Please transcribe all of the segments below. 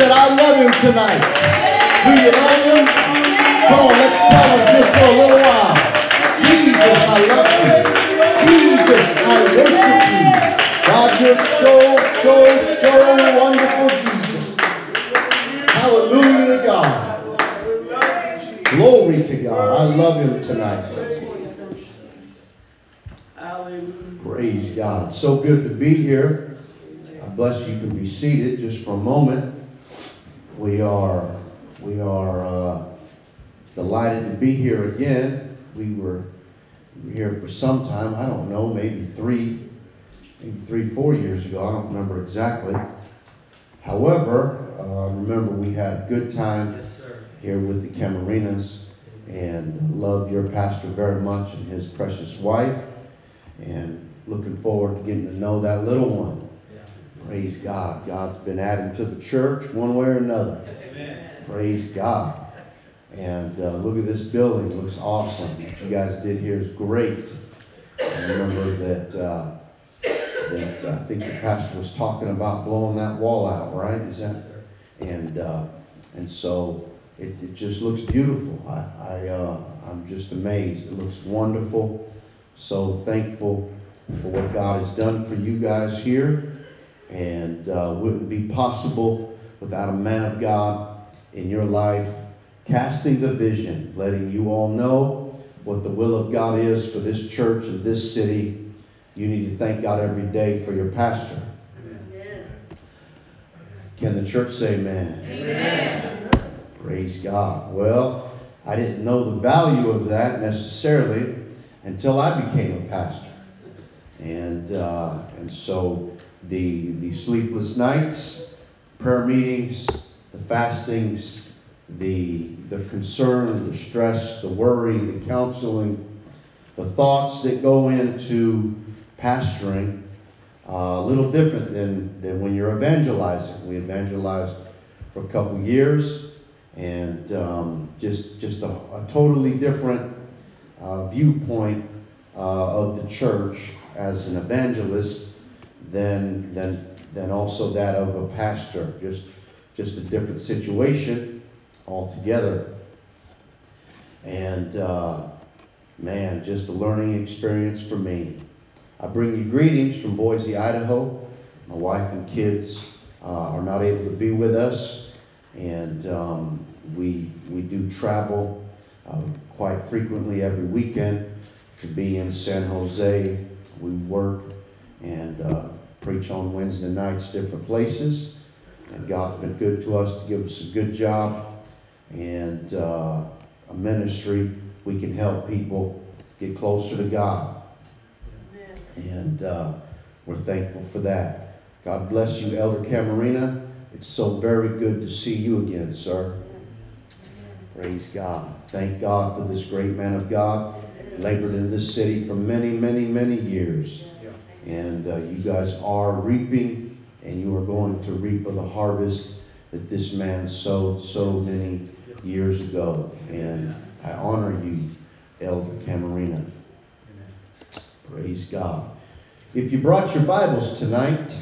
said, I love him tonight. Do you love him? Come on, let's tell him just for a little while. Jesus, I love you. Jesus, I worship you. God, you're so, so, so wonderful, Jesus. Hallelujah to God. Glory to God. I love him tonight. Praise God. So good to be here. God bless you. You can be seated just for a moment. We are we are uh, delighted to be here again. We were, here for some time. I don't know, maybe three, maybe three, four years ago. I don't remember exactly. However, uh, remember we had a good time Yes, here with the Camarinas and love your pastor very much and his precious wife and looking forward to getting to know that little one. Praise God. God's been adding to the church one way or another. Amen. Praise God. And uh, look at this building. It looks awesome. What you guys did here is great. I remember that uh, that I think the pastor was talking about blowing that wall out, right? Is that? And uh, and so it, it just looks beautiful. I, I uh, I'm just amazed. It looks wonderful. So thankful for what God has done for you guys here, and uh, wouldn't be possible without a man of God in your life casting the vision, letting you all know what the will of God is for this church and this city. You need to thank God every day for your pastor. Can the church say amen? Amen. Praise God. Well, I didn't know the value of that necessarily until I became a pastor. And, uh, and so the, the sleepless nights, prayer meetings, the fastings, the, the concern, the stress, the worry, the counseling, the thoughts that go into pastoring, uh, a little different than, than when you're evangelizing. We evangelized for a couple years, and um, just just a, a totally different uh, viewpoint uh, of the church as an evangelist than than than also that of a pastor. Just just a different situation altogether. And uh, man, just a learning experience for me. I bring you greetings from Boise, Idaho. My wife and kids uh, are not able to be with us, and um, we we do travel uh, quite frequently every weekend to be in San Jose. We work and uh, preach on Wednesday nights, different places, and God's been good to us to give us a good job and uh, a ministry. We can help people get closer to God and uh, we're thankful for that. God bless you, Elder Camarina. It's so very good to see you again, sir. Praise God. Thank God for this great man of God. Labored in this city for many, many, many years. And uh, you guys are reaping, and you are going to reap of the harvest that this man sowed so many years ago. And I honor you, Elder Camarina. Praise God. If you brought your Bibles tonight,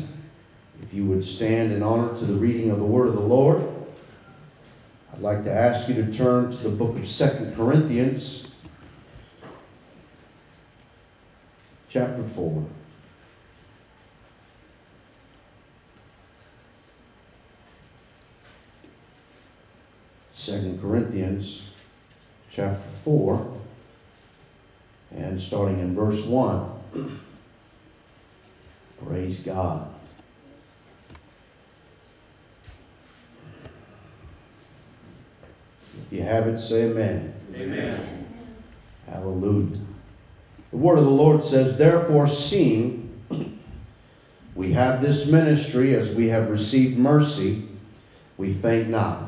if you would stand in honor to the reading of the Word of the Lord, I'd like to ask you to turn to the book of Second Corinthians, chapter 4. Second Corinthians chapter 4 and starting in verse 1. Praise God. If you have it, say amen. Amen. Hallelujah. The word of the Lord says, Therefore, seeing we have this ministry as we have received mercy, we faint not,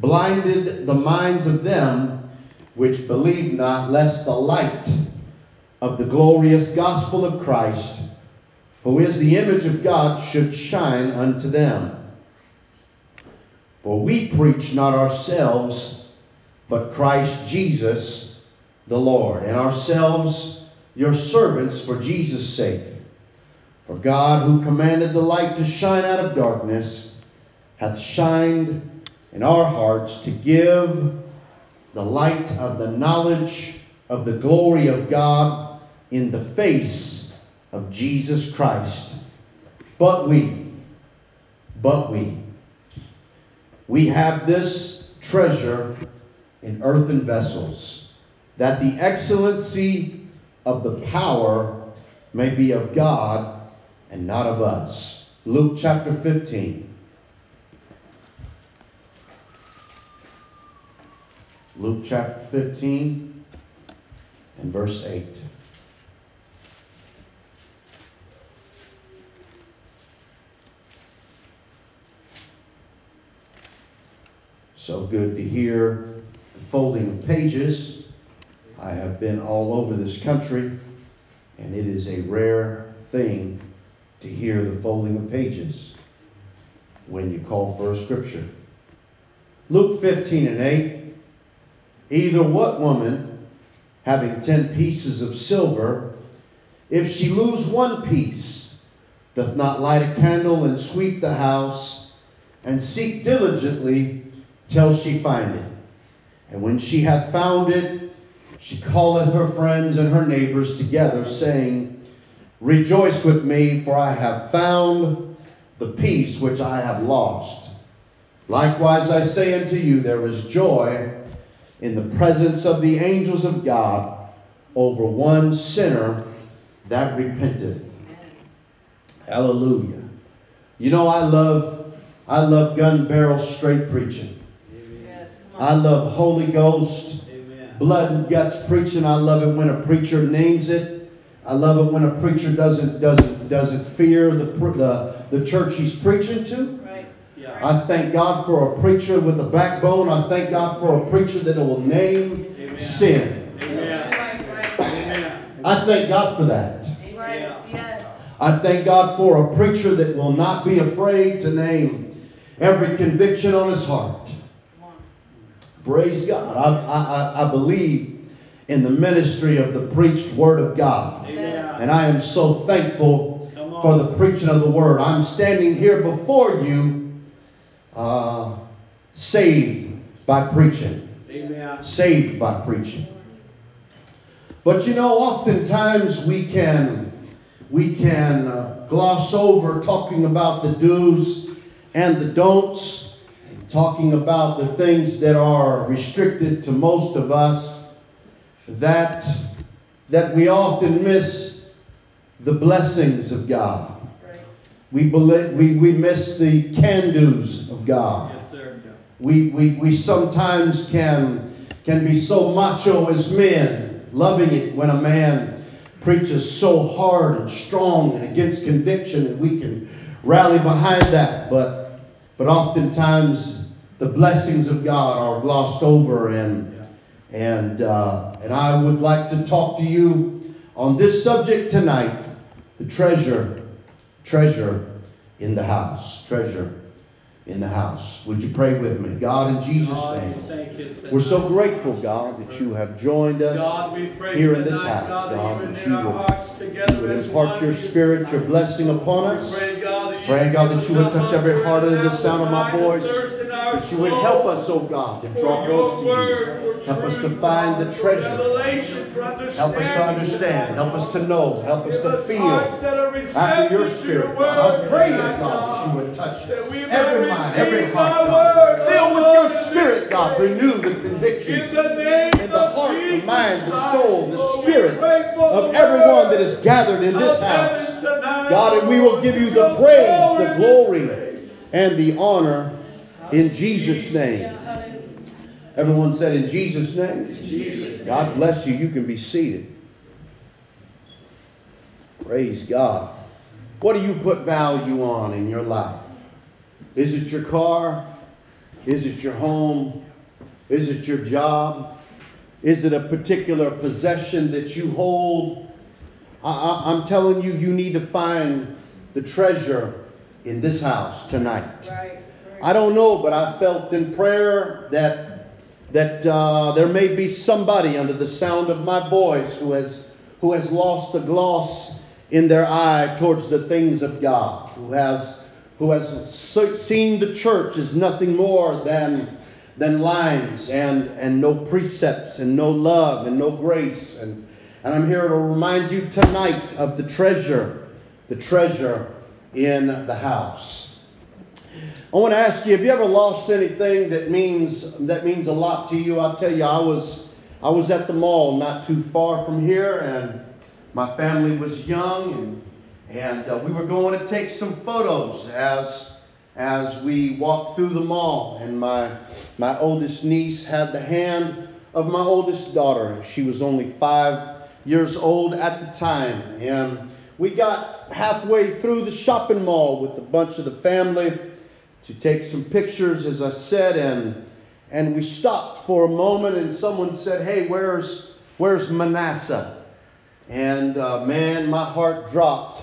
blinded the minds of them which believe not, lest the light of the glorious gospel of Christ, who is the image of God, should shine unto them. For we preach not ourselves, but Christ Jesus the Lord, and ourselves your servants for Jesus' sake. For God, who commanded the light to shine out of darkness, hath shined in our hearts to give the light of the knowledge of the glory of God in the face of Jesus Christ. But we, but we, we have this treasure in earthen vessels, that the excellency of the power may be of God and not of us. Luke chapter 15. Luke chapter 15 and verse 8. So good to hear the folding of pages. I have been all over this country, and it is a rare thing to hear the folding of pages when you call for a scripture. Luke 15 and 8. Either what woman, having ten pieces of silver, if she lose one piece, doth not light a candle and sweep the house, and seek diligently till she find it? And when she hath found it, she calleth her friends and her neighbors together, saying, Rejoice with me, for I have found the piece which I have lost. Likewise I say unto you, there is joy in the presence of the angels of God over one sinner that repenteth. Hallelujah. You know I love I love gun barrel straight preaching. I love Holy Ghost, blood and guts preaching. I love it when a preacher names it. I love it when a preacher doesn't doesn't doesn't fear the the, the church he's preaching to. I thank God for a preacher with a backbone. I thank God for a preacher that will name Amen. sin. Amen. I thank God for that. I thank God for a preacher that will not be afraid to name every conviction on his heart. Praise God. I, I, I believe in the ministry of the preached word of God. Amen. And I am so thankful for the preaching of the word. I'm standing here before you uh, saved by preaching. Amen. Saved by preaching. But you know, oftentimes we can we can uh, gloss over talking about the do's and the don'ts, talking about the things that are restricted to most of us. That that we often miss the blessings of God. We, believe, we, we miss the can do's of God. Yes, sir. We, we, we sometimes can, can be so macho as men, loving it when a man preaches so hard and strong and against conviction, and we can rally behind that. But, but oftentimes the blessings of God are glossed over, and, and, uh, and I would like to talk to you on this subject tonight the treasure treasure in the house. Treasure in the house. Would you pray with me? God, in Jesus' name, we're so grateful, God, that you have joined us here in this house, God, that you would, you would impart your spirit, your blessing upon us. Praying, God, that you would touch every heart under the sound of my voice, that you would help us, oh God, to draw close to you. Help us to find the treasure. Help us to understand. Help us to know. Help us to feel after your spirit, God. I'm praying, God, that you would touch every mind every heart, God. Fill with your spirit, God. Renew the convictions in the heart, the mind, the soul, the spirit of everyone that is gathered in this house. God, and we will give you the praise, the glory, and the honor in Jesus' name. Everyone said, In Jesus' name? God bless you. You can be seated. Praise God. What do you put value on in your life? Is it your car? Is it your home? Is it your job? Is it a particular possession that you hold? I, am telling you, you need to find the treasure in this house tonight. Right, right. I don't know, but I felt in prayer that that uh, there may be somebody under the sound of my voice who has who has lost the gloss in their eye towards the things of God, who has who has seen the church as nothing more than than lines and and no precepts and no love and no grace and and I'm here to remind you tonight of the treasure, the treasure in the house. I want to ask you, have you ever lost anything that means that means a lot to you? I'll tell you, I was I was at the mall not too far from here, and my family was young, and and uh, we were going to take some photos as as we walked through the mall, and my my oldest niece had the hand of my oldest daughter. She was only five years old at the time, and we got halfway through the shopping mall with a bunch of the family to take some pictures, as I said, and and we stopped for a moment, and someone said, "Hey, where's where's Manasseh?" And uh, man, my heart dropped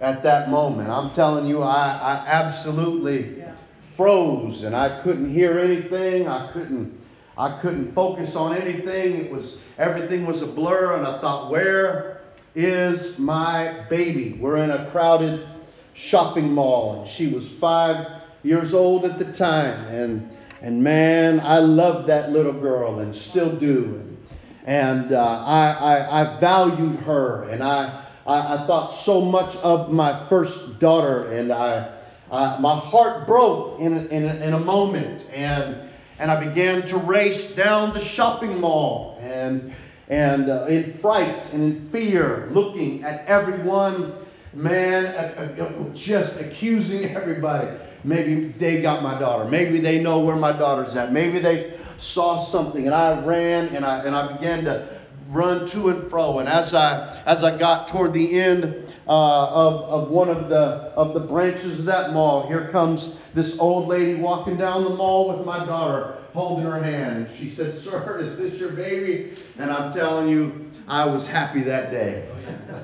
at that moment. I'm telling you, I, I absolutely yeah. froze, and I couldn't hear anything. I couldn't I couldn't focus on anything. It was everything was a blur, and I thought, where is my baby? We're in a crowded shopping mall, and she was five years old at the time. And, and man, I loved that little girl and still do. And uh, I, I, I valued her and I, I, I, thought so much of my first daughter. And I, uh, my heart broke in a, in a, in a moment. And, and I began to race down the shopping mall and, and uh, in fright and in fear, looking at everyone, man, just accusing everybody. Maybe they got my daughter. Maybe they know where my daughter's at. Maybe they saw something and I ran and I and I began to run to and fro. And as I as I got toward the end uh, of of one of the of the branches of that mall, here comes this old lady walking down the mall with my daughter, holding her hand. And she said, "Sir, is this your baby?" And I'm telling you, I was happy that day.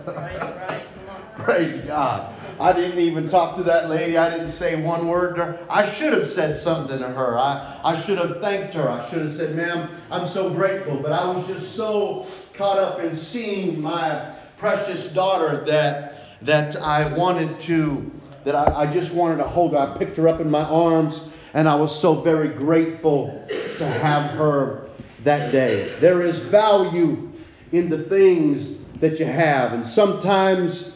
right, right. Praise God. I didn't even talk to that lady. I didn't say one word to her. I should have said something to her. I, I should have thanked her. I should have said, ma'am, I'm so grateful. But I was just so caught up in seeing my precious daughter that that I wanted to, that I, I just wanted to hold her. I picked her up in my arms, and I was so very grateful to have her that day. There is value in the things that you have. And sometimes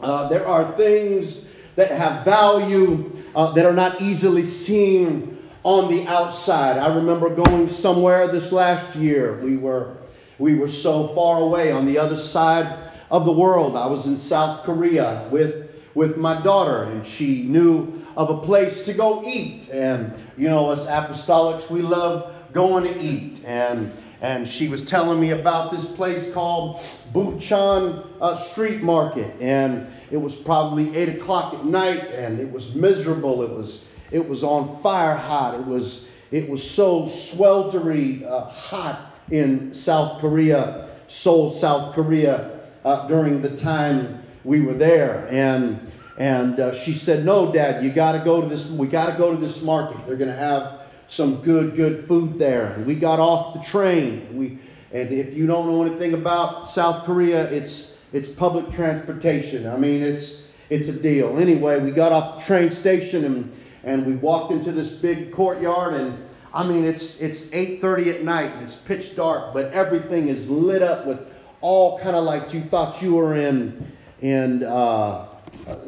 uh, there are things that have value uh, that are not easily seen on the outside. I remember going somewhere this last year. We were we were so far away on the other side of the world. I was in South Korea with with my daughter, and she knew of a place to go eat. And you know, us apostolics, we love going to eat. And and she was telling me about this place called Bucheon uh, Street Market, and it was probably eight o'clock at night, and it was miserable. It was it was on fire hot. It was it was so sweltery uh, hot in South Korea, Seoul, South Korea, uh, during the time we were there, and and uh, she said, "No, Dad, you got to go to this. We got to go to this market. They're going to have." Some good, good food there. We got off the train. We, and if you don't know anything about South Korea, it's it's public transportation. I mean, it's it's a deal. Anyway, we got off the train station and and we walked into this big courtyard and I mean, it's it's 8:30 at night and it's pitch dark, but everything is lit up with all kind of like you thought you were in in uh,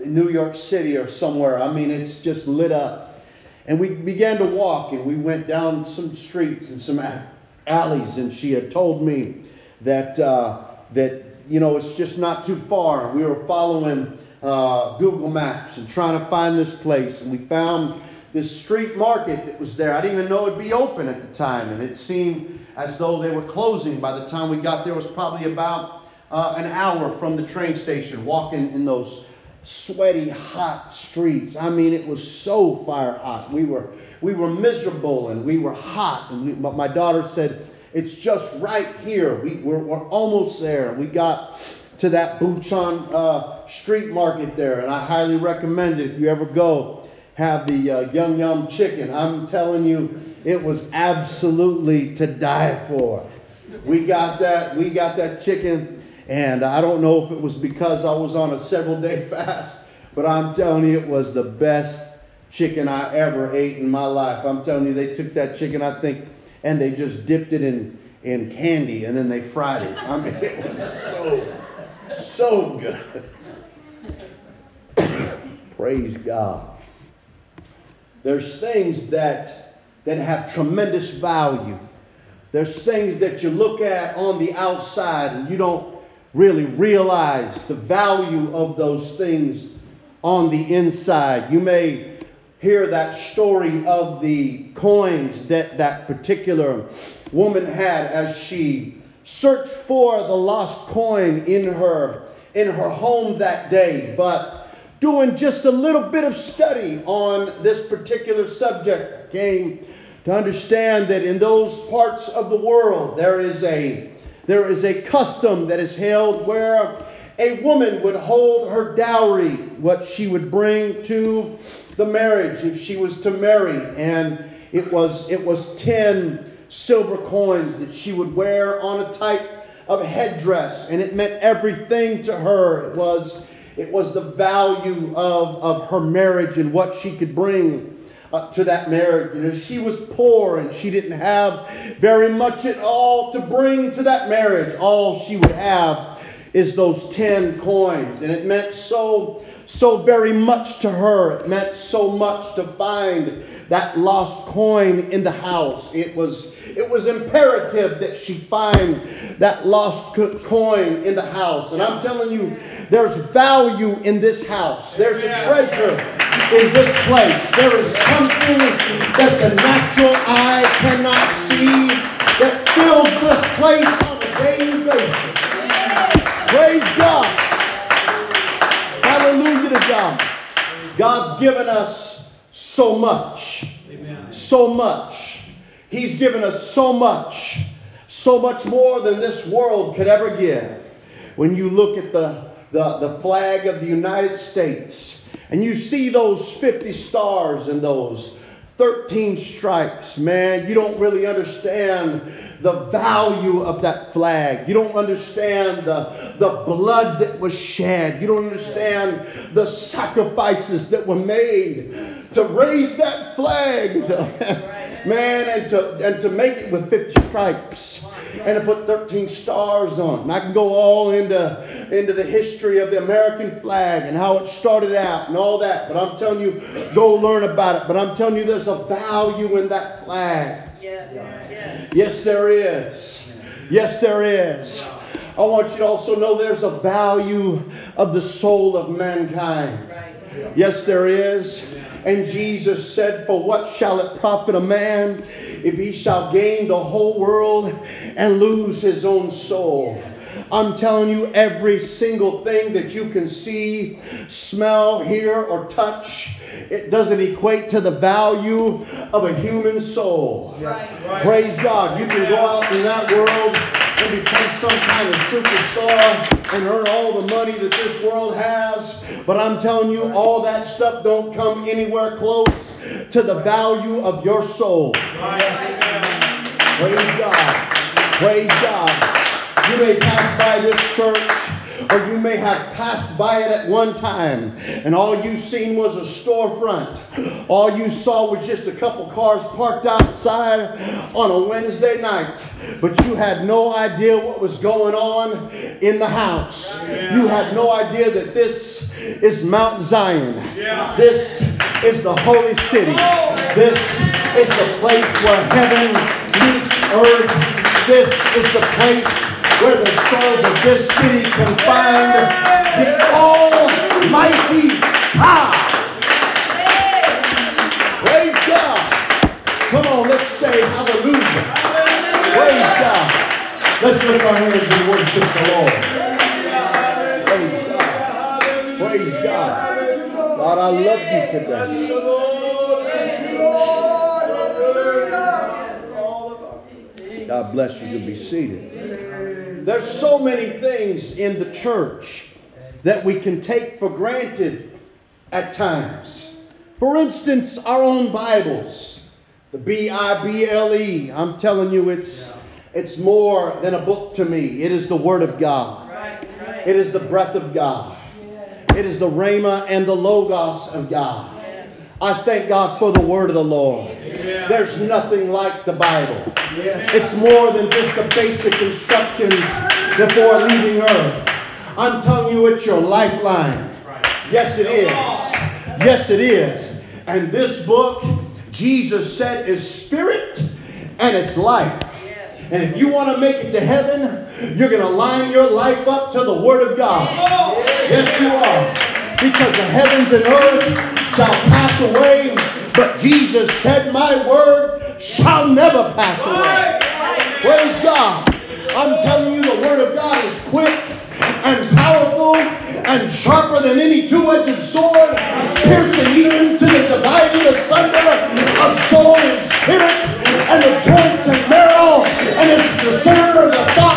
New York City or somewhere. I mean, it's just lit up. And we began to walk, and we went down some streets and some alleys, and she had told me that uh, that you know it's just not too far. We were following uh, Google Maps and trying to find this place, and we found this street market that was there. I didn't even know it'd be open at the time, and it seemed as though they were closing by the time we got there. It was probably about uh, an hour from the train station, walking in those sweaty, hot streets. I mean, it was so fire hot. We were we were miserable and we were hot. And we, my daughter said, "It's just right here. We, we're, we're almost there." We got to that Bucheon uh, street market there, and I highly recommend it if you ever go. Have the uh, Yum Yum chicken. I'm telling you, it was absolutely to die for. We got that. We got that chicken and I don't know if it was because I was on a several day fast, but I'm telling you, it was the best chicken I ever ate in my life. I'm telling you, they took that chicken, I think, and they just dipped it in, in candy and then they fried it. I mean, it was so, so good. Praise God. There's things that, that have tremendous value. There's things that you look at on the outside and you don't really realize the value of those things on the inside. You may hear that story of the coins that that particular woman had as she searched for the lost coin in her in her home that day but doing just a little bit of study on this particular subject came to understand that in those parts of the world there is a there is a custom that is held where a woman would hold her dowry, what she would bring to the marriage if she was to marry, and it was it was ten silver coins that she would wear on a type of headdress, and it meant everything to her. It was it was the value of, of her marriage and what she could bring uh, to that marriage. You know, she was poor and she didn't have very much at all to bring to that marriage. All she would have is those 10 coins. And it meant so, so very much to her. It meant so much to find that lost coin in the house. It was, it was imperative that she find that lost coin in the house. And I'm telling you, there's value in this house. There's a treasure in this place. There is something that the natural eye cannot see that fills this place on a daily basis. Praise God. Hallelujah to God. God's given us so much. So much. He's given us so much. So much more than this world could ever give. When you look at the, the, the flag of the United States and you see those 50 stars and those 13 stripes, man, you don't really understand the value of that flag. You don't understand the, the blood that was shed. You don't understand the sacrifices that were made to raise that flag, man, and to, and to make it with 50 stripes and to put 13 stars on. And I can go all into, into the history of the American flag and how it started out and all that. But I'm telling you, go learn about it. But I'm telling you, there's a value in that flag. Yes, yes. yes there is. Yes, there is. I want you to also know there's a value of the soul of mankind. Yes, there is. And Jesus said, For what shall it profit a man if he shall gain the whole world and lose his own soul? I'm telling you, every single thing that you can see, smell, hear, or touch, it doesn't equate to the value of a human soul. Right. Right. Praise God. You can go out in that world and become some kind of superstar and earn all the money that this world has. But I'm telling you, all that stuff don't come anywhere close to the value of your soul. Right. Praise God. Praise God. You may pass by this church or you may have passed by it at one time and all you seen was a storefront. All you saw was just a couple cars parked outside on a Wednesday night. But you had no idea what was going on in the house. You had no idea that this is Mount Zion. This is the holy city. This is the place where heaven meets earth. This is the place where the souls of this city can find the Almighty God. Praise God. Come on, let's say hallelujah. Praise God. Let's lift our hands and worship the Lord. Praise God. Praise God. God, I love you today. God bless you. Can be seated. There's so many things in the church that we can take for granted at times. For instance, our own Bibles. The B I B L E. I'm telling you, it's it's more than a book to me. It is the Word of God. It is the breath of God. It is the Rhema and the Logos of God. I thank God for the Word of the Lord. There's nothing like the Bible. It's more than just the basic instructions before leaving earth. I'm telling you, it's your lifeline. Yes, it is. Yes, it is. And this book, Jesus said, is spirit and it's life. And if you want to make it to heaven, you're going to line your life up to the Word of God. Yes, you are. Because the heavens and earth shall pass away, but Jesus said, My word shall never pass away. Praise God. I'm telling you, the Word of God is quick and powerful and sharper than any two-edged sword, piercing even to the dividing asunder of soul and spirit, and the joints and marrow, and it's the center of the thoughts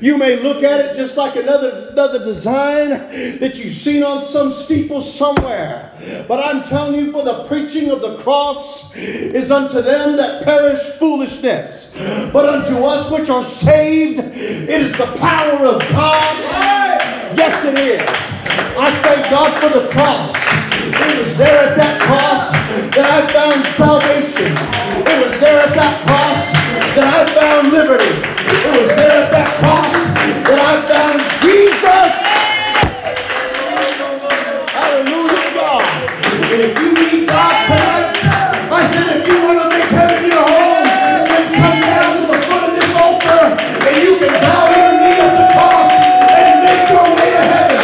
You may look at it just like another, another design that you've seen on some steeple somewhere. But I'm telling you, for the preaching of the cross is unto them that perish foolishness. But unto us which are saved, it is the power of God. Yes, it is. I thank God for the cross. It was there at that cross that I found salvation. It was there at that cross that I found liberty. It was there at that cross that I found Jesus. Hallelujah God. And if you need God tonight, I said if you want to make heaven your home, then come down to the foot of this altar and you can bow your knee at the cross and make your way to heaven.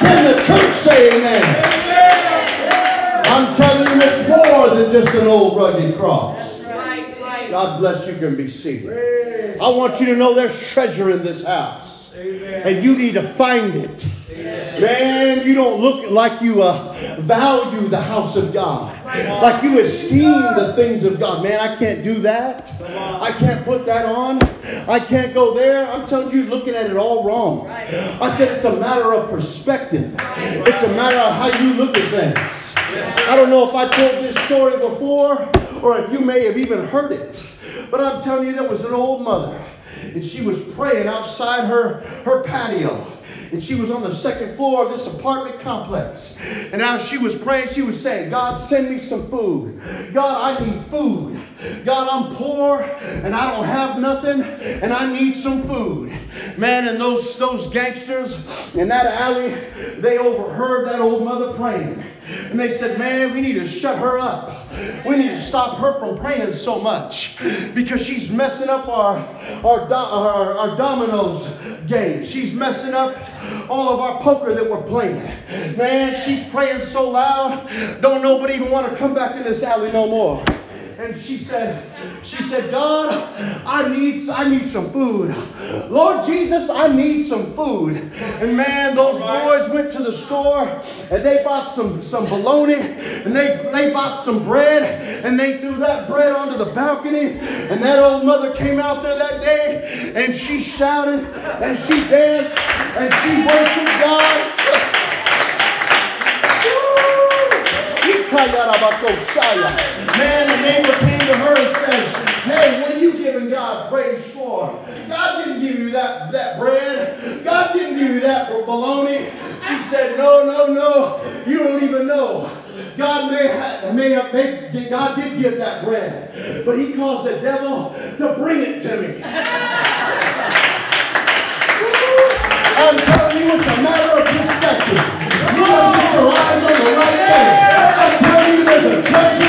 Can the church say amen? I'm telling you, it's more than just an old rugged cross. God bless you can be seated. I want you to know there's treasure in this house. And you need to find it. Man, you don't look like you uh, value the house of God. Like you esteem the things of God. Man, I can't do that. I can't put that on. I can't go there. I'm telling you, you're looking at it all wrong. I said it's a matter of perspective. It's a matter of how you look at things. I don't know if I told this story before or if you may have even heard it. But I'm telling you, there was an old mother, and she was praying outside her, her patio. And she was on the second floor of this apartment complex. And as she was praying, she was saying, God, send me some food. God, I need food. God, I'm poor and I don't have nothing and I need some food. Man, and those, those gangsters in that alley, they overheard that old mother praying. And they said, Man, we need to shut her up. We need to stop her from praying so much because she's messing up our, our, do- our, our dominoes game. She's messing up all of our poker that we're playing. Man, she's praying so loud, don't nobody even want to come back in this alley no more. And she said, she said, God, I need, I need some food. Lord Jesus, I need some food. And man, those boys went to the store and they bought some, some bologna and they, they bought some bread and they threw that bread onto the balcony. And that old mother came out there that day and she shouted and she danced and she worshiped God. Man, the neighbor came to her and said, Hey, what are you giving God praise for? God didn't give you that, that bread. God didn't give you that bologna. She said, No, no, no. You don't even know. God may have, may have, may, God did give that bread, but He caused the devil to bring it to me. I'm telling you, it's a matter of perspective. You got to get your eyes on the right thing. Telling you, there's a treasure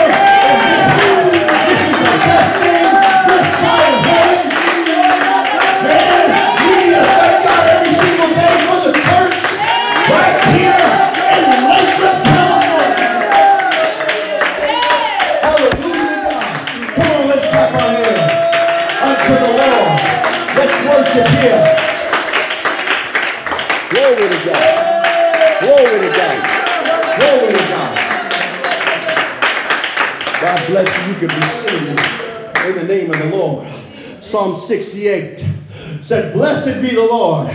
be in the name of the Lord. Psalm 68 said, Blessed be the Lord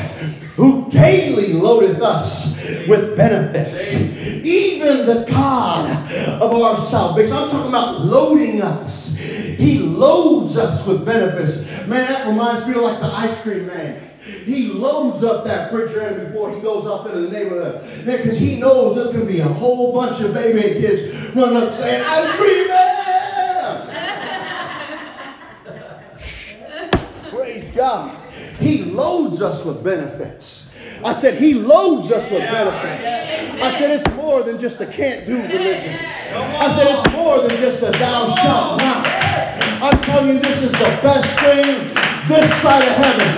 who daily loadeth us with benefits. Even the God of our salvation. I'm talking about loading us. He loads us with benefits. Man, that reminds me of like the ice cream man. He loads up that refrigerator before he goes up into the neighborhood. Man, because he knows there's going to be a whole bunch of baby kids running up saying, Ice cream man! God. He loads us with benefits. I said, He loads us with benefits. I said, it's more than just a can't do religion. I said, it's more than just a thou shalt not. I'm telling you, this is the best thing this side of heaven.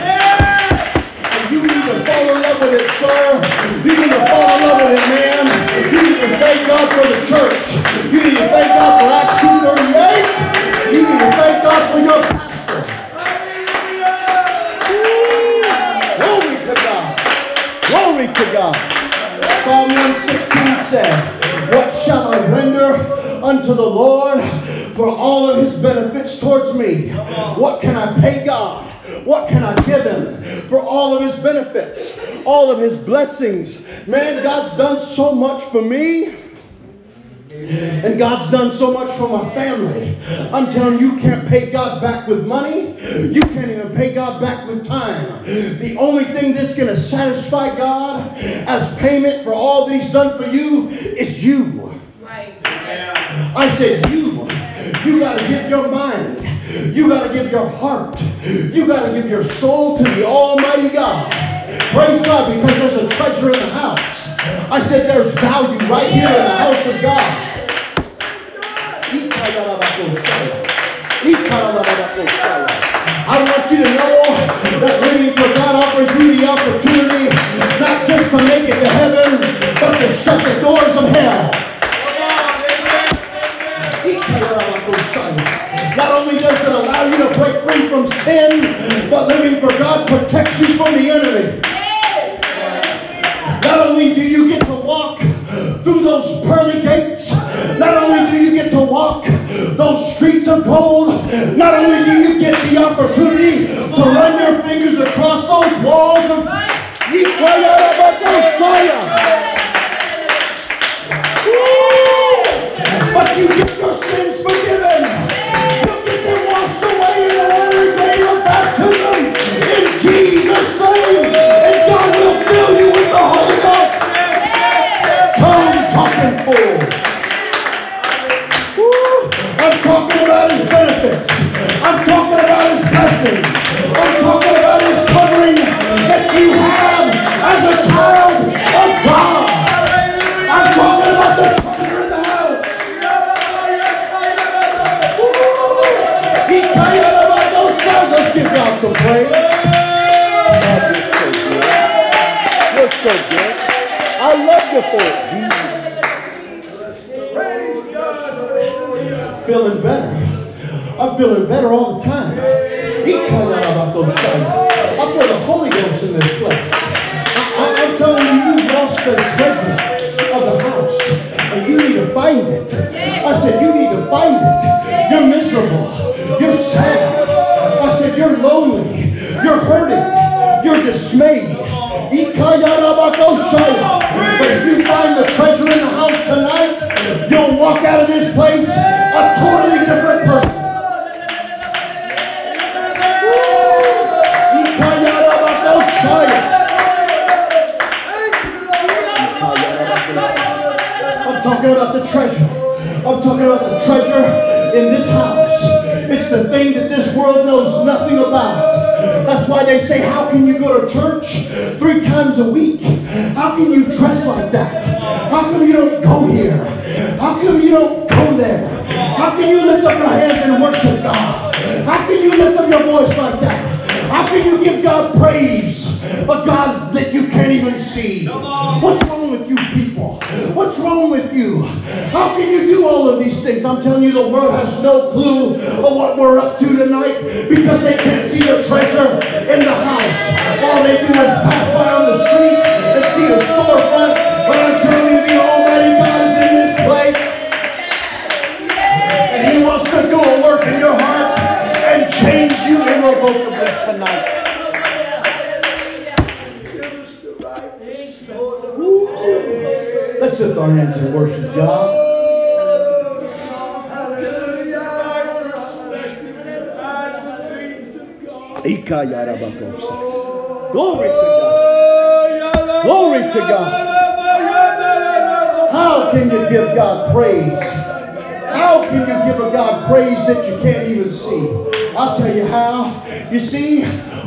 You need to fall in love with it, sir. You need to fall in love with it, man. You need to thank God for the church. You need to thank God for Acts 2.38. You need to thank God for your Glory to God. Psalm 116 said, What shall I render unto the Lord for all of his benefits towards me? What can I pay God? What can I give him for all of his benefits, all of his blessings? Man, God's done so much for me. And God's done so much for my family. I'm telling you, you can't pay God back with money. You can't even pay God back with time. The only thing that's going to satisfy God as payment for all that He's done for you is you. Right. Yeah. I said, you. You got to give your mind. You got to give your heart. You got to give your soul to the Almighty God. Praise God because there's a treasure in the house. I said, there's value right here in the house of God. I want you to know that living for God offers you the opportunity not just to make it to heaven, but to shut the doors of hell. Not only does it allow you to break free from sin, but living for God protects you from the enemy. Not only do you get to walk through those pearly gates, not only do you get to walk those streets of gold, not only do you get the opportunity to run your fingers across those walls of fire, but you get your sins forgiven. You get them washed away in the watery grave of baptism in Jesus' name. And God Woo. I'm talking about his benefits. I'm talking about his blessing. I'm talking about his covering that you have as a child of God. I'm talking about the treasure in the house. Let's give God some praise. God, you're so good. You're so good. I love you for it. I'm feeling better. I'm feeling better all the time. I feel the Holy Ghost in this place.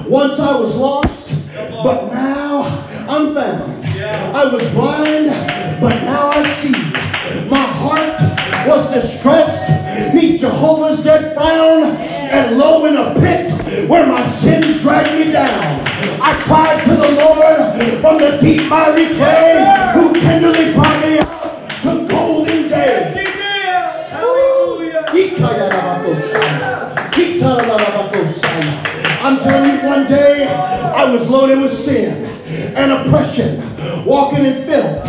Once I was lost, but now I'm found. I was blind, but now I see. My heart was distressed, neath Jehovah's dead frown, and low in a pit where my sins dragged me down. I cried to the Lord from the deep miry clay, who tenderly brought me out to golden days. I'm telling you, one day I was loaded with sin and oppression, walking in filth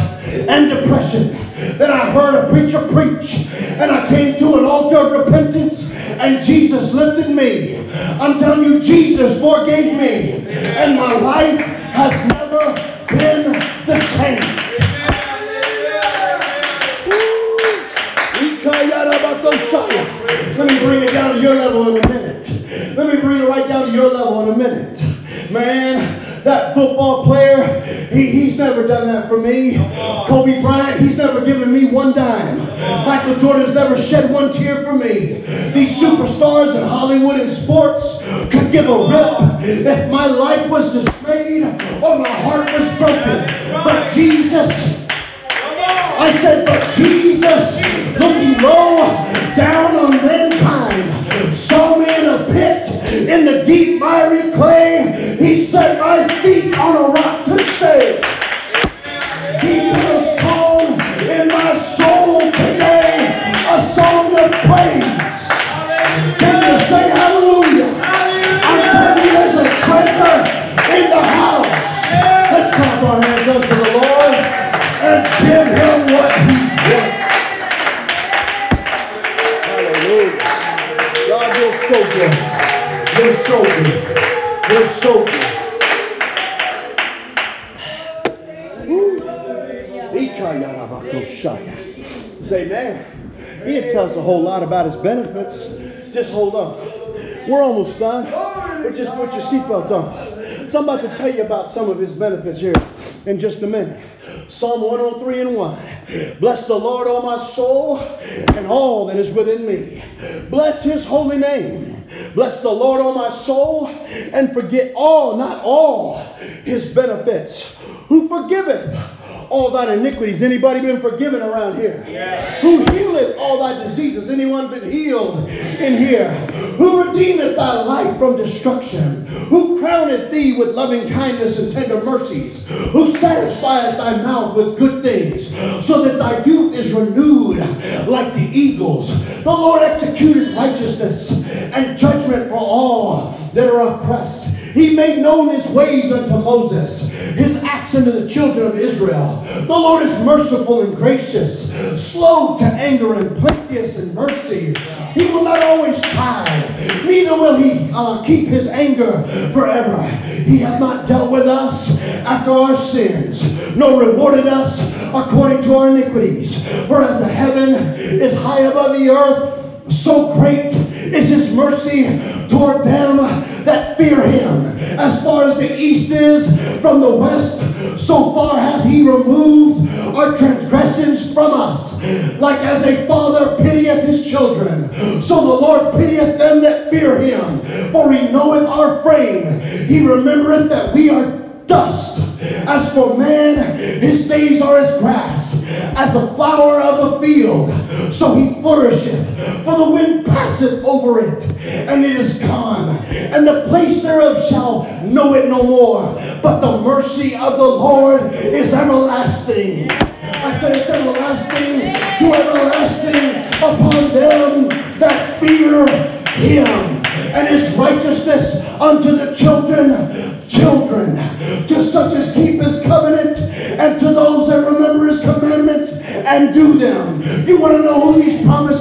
and depression. Then I heard a preacher preach, and I came to an altar of repentance, and Jesus lifted me. I'm telling you, Jesus forgave me, and my life has never been the same. Let me bring it down to your level in a minute. Let me bring it right down to your level in a minute. Man, that football player, he, he's never done that for me. Kobe Bryant, he's never given me one dime. Michael Jordan's never shed one tear for me. These superstars in Hollywood and sports could give a rip if my life was dismayed or my heart was broken. But Jesus, I said, but Jesus, looking low down on mankind, in the deep miry clay. He set my feet on a rock to stay. He put a song in my soul today, a song of praise. Can you say hallelujah? I'm you, there's a treasure in the house. Let's clap our hands the Lord and give him what he's worth. Hallelujah. God, so good. You're so good. You're so good. Say, man, he didn't tell us a whole lot about his benefits. Just hold on. We're almost done. But just put your seatbelt on. So I'm about to tell you about some of his benefits here in just a minute. Psalm 103 and 1. Bless the Lord, O my soul, and all that is within me. Bless his holy name. Bless the Lord, O my soul, and forget all, not all, his benefits. Who forgiveth all thine iniquities. Anybody been forgiven around here? Yeah. Who healeth all thy diseases? Anyone been healed in here? Who redeemeth thy life from destruction? Who crowneth thee with loving kindness and tender mercies? Who satisfieth thy mouth with good things, so that thy youth is renewed like the eagles? The Lord executed righteousness and judgment for all that are oppressed. He made known his ways unto Moses, his acts unto the children of Israel. The Lord is merciful and gracious, slow to anger and plenteous in mercy. He will not always chide, neither will he uh, keep his anger forever. He hath not dealt with us after our sins, nor rewarded us according to our iniquities. For as the heaven is high above the earth, so great is his mercy toward them that fear him. As far as the east is from the west, so far hath he removed our transgressions from us. Like as a father pitieth his children, so the Lord pitieth them that fear him. For he knoweth our frame. He remembereth that we are dust. As for man, his days are as grass, as a flower of a field. So he flourisheth, for the wind over it, and it is gone, and the place thereof shall know it no more. But the mercy of the Lord is everlasting. I said it's everlasting to everlasting upon them that fear him and his righteousness unto the children, children, to such as keep his covenant, and to those that remember his commandments and do them. You want to know who these promises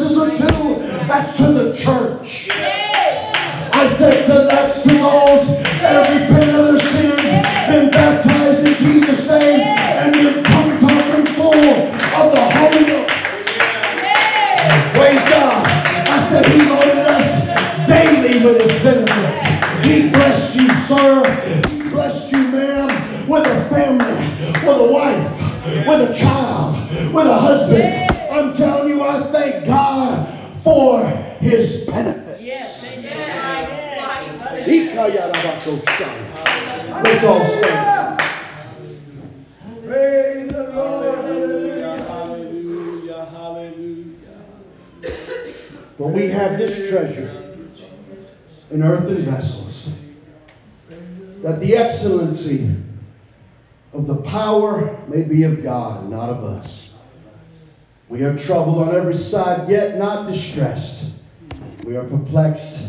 yet not distressed. We are perplexed,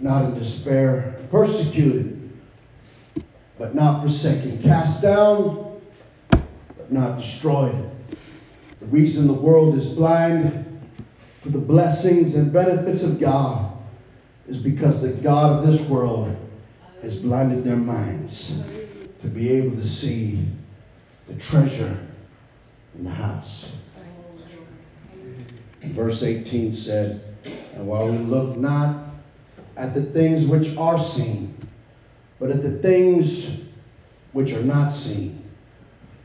not in despair, persecuted, but not forsaken, cast down, but not destroyed. The reason the world is blind to the blessings and benefits of God is because the God of this world has blinded their minds to be able to see the treasure in the house. Verse 18 said, And while we look not at the things which are seen, but at the things which are not seen.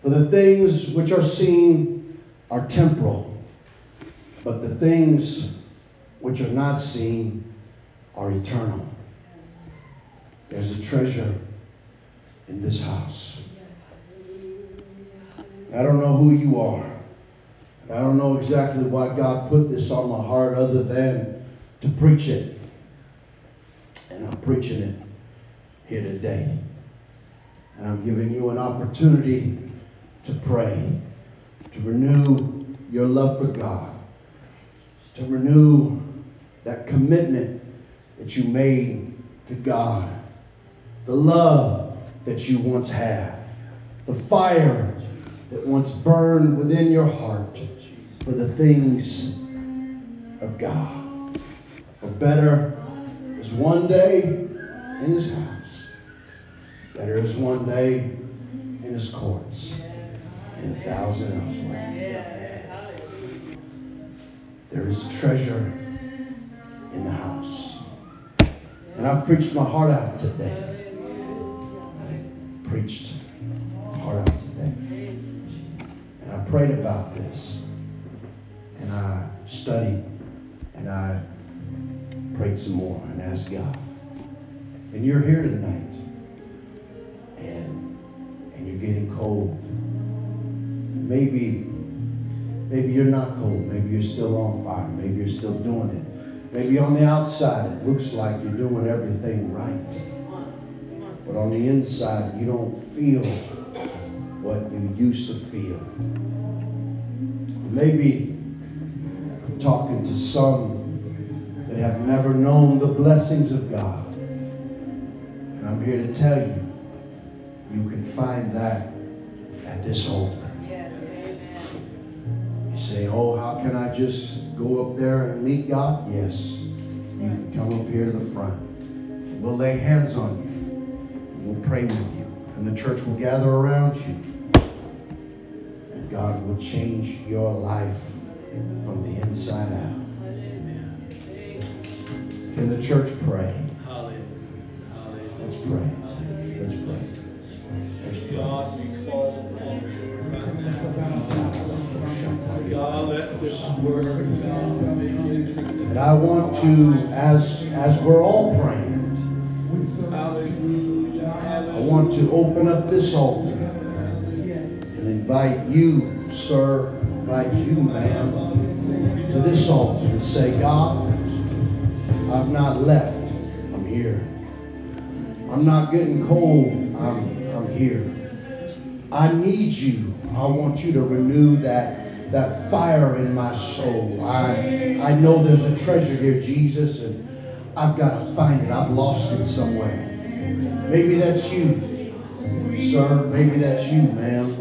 For the things which are seen are temporal, but the things which are not seen are eternal. There's a treasure in this house. I don't know who you are. I don't know exactly why God put this on my heart other than to preach it. And I'm preaching it here today. And I'm giving you an opportunity to pray, to renew your love for God, to renew that commitment that you made to God, the love that you once had, the fire that once burned within your heart for the things of God. For better is one day in his house, better is one day in his courts, and a thousand elsewhere. There is treasure in the house. And I've preached my heart out today. Preached my heart out today. And I prayed about this. And I studied. And I prayed some more and asked God. And you're here tonight. And and you're getting cold. Maybe maybe you're not cold. Maybe you're still on fire. Maybe you're still doing it. Maybe on the outside it looks like you're doing everything right. But on the inside you don't feel what you used to feel. Maybe talking to some that have never known the blessings of God. And I'm here to tell you, you can find that at this altar. Yes, amen. You say, oh, how can I just go up there and meet God? Yes. You can come up here to the front. We'll lay hands on you. We'll pray with you. And the church will gather around you. And God will change your life from the inside out. Can the church pray? Let's pray. Let's pray. Let's pray. God, we call upon. God, let this word, And I want to, as as we're all praying, I want to open up this altar and invite you, sir, invite you, ma'am, to this altar and say, God, I've not left. I'm here. I'm not getting cold. I'm, I'm here. I need you. I want you to renew that, that fire in my soul. I, I know there's a treasure here, Jesus, and I've got to find it. I've lost it somewhere. Maybe that's you, sir. Maybe that's you, ma'am.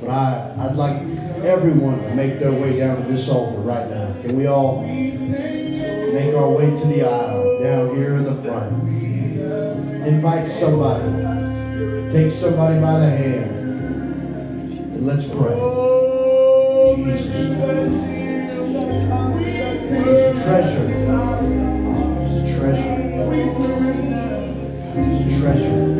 But I, I'd like everyone to make their way down to this altar right now. Can we all make our way to the aisle down here in the front? Invite somebody. Take somebody by the hand. And let's pray. Jesus. There's a treasure. There's a treasure. There's a treasure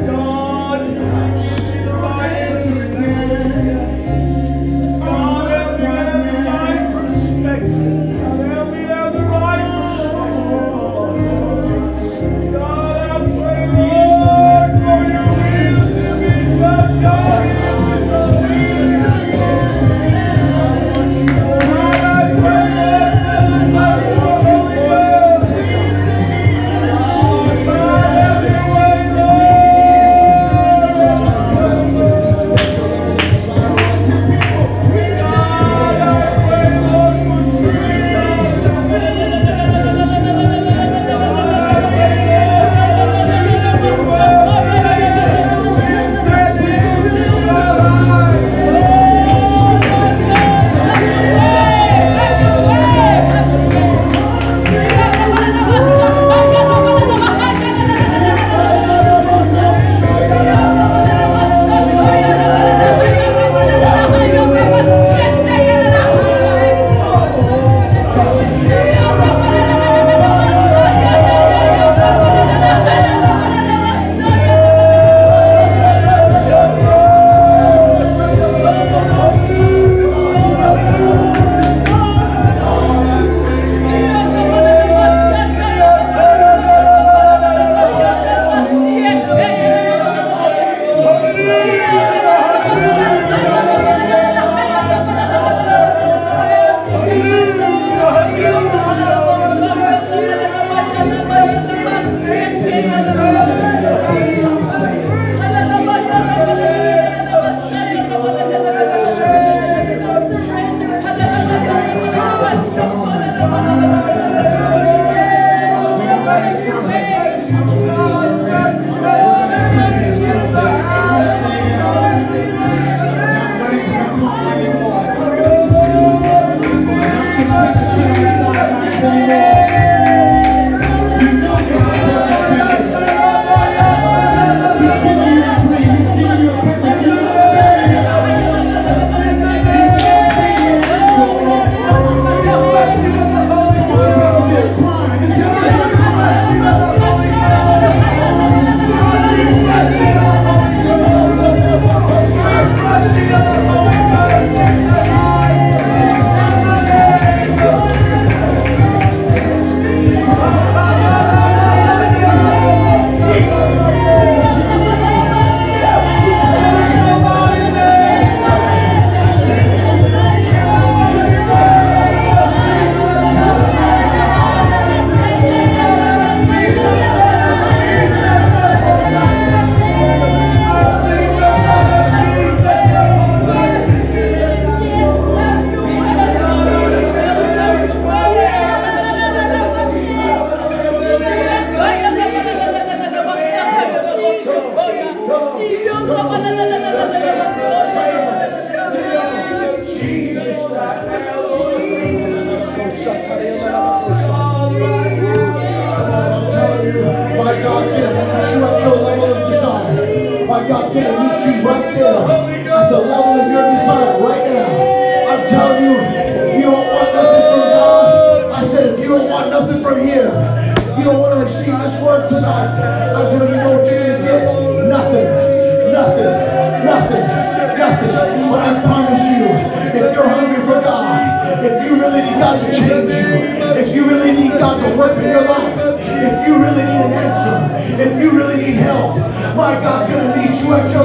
your joy.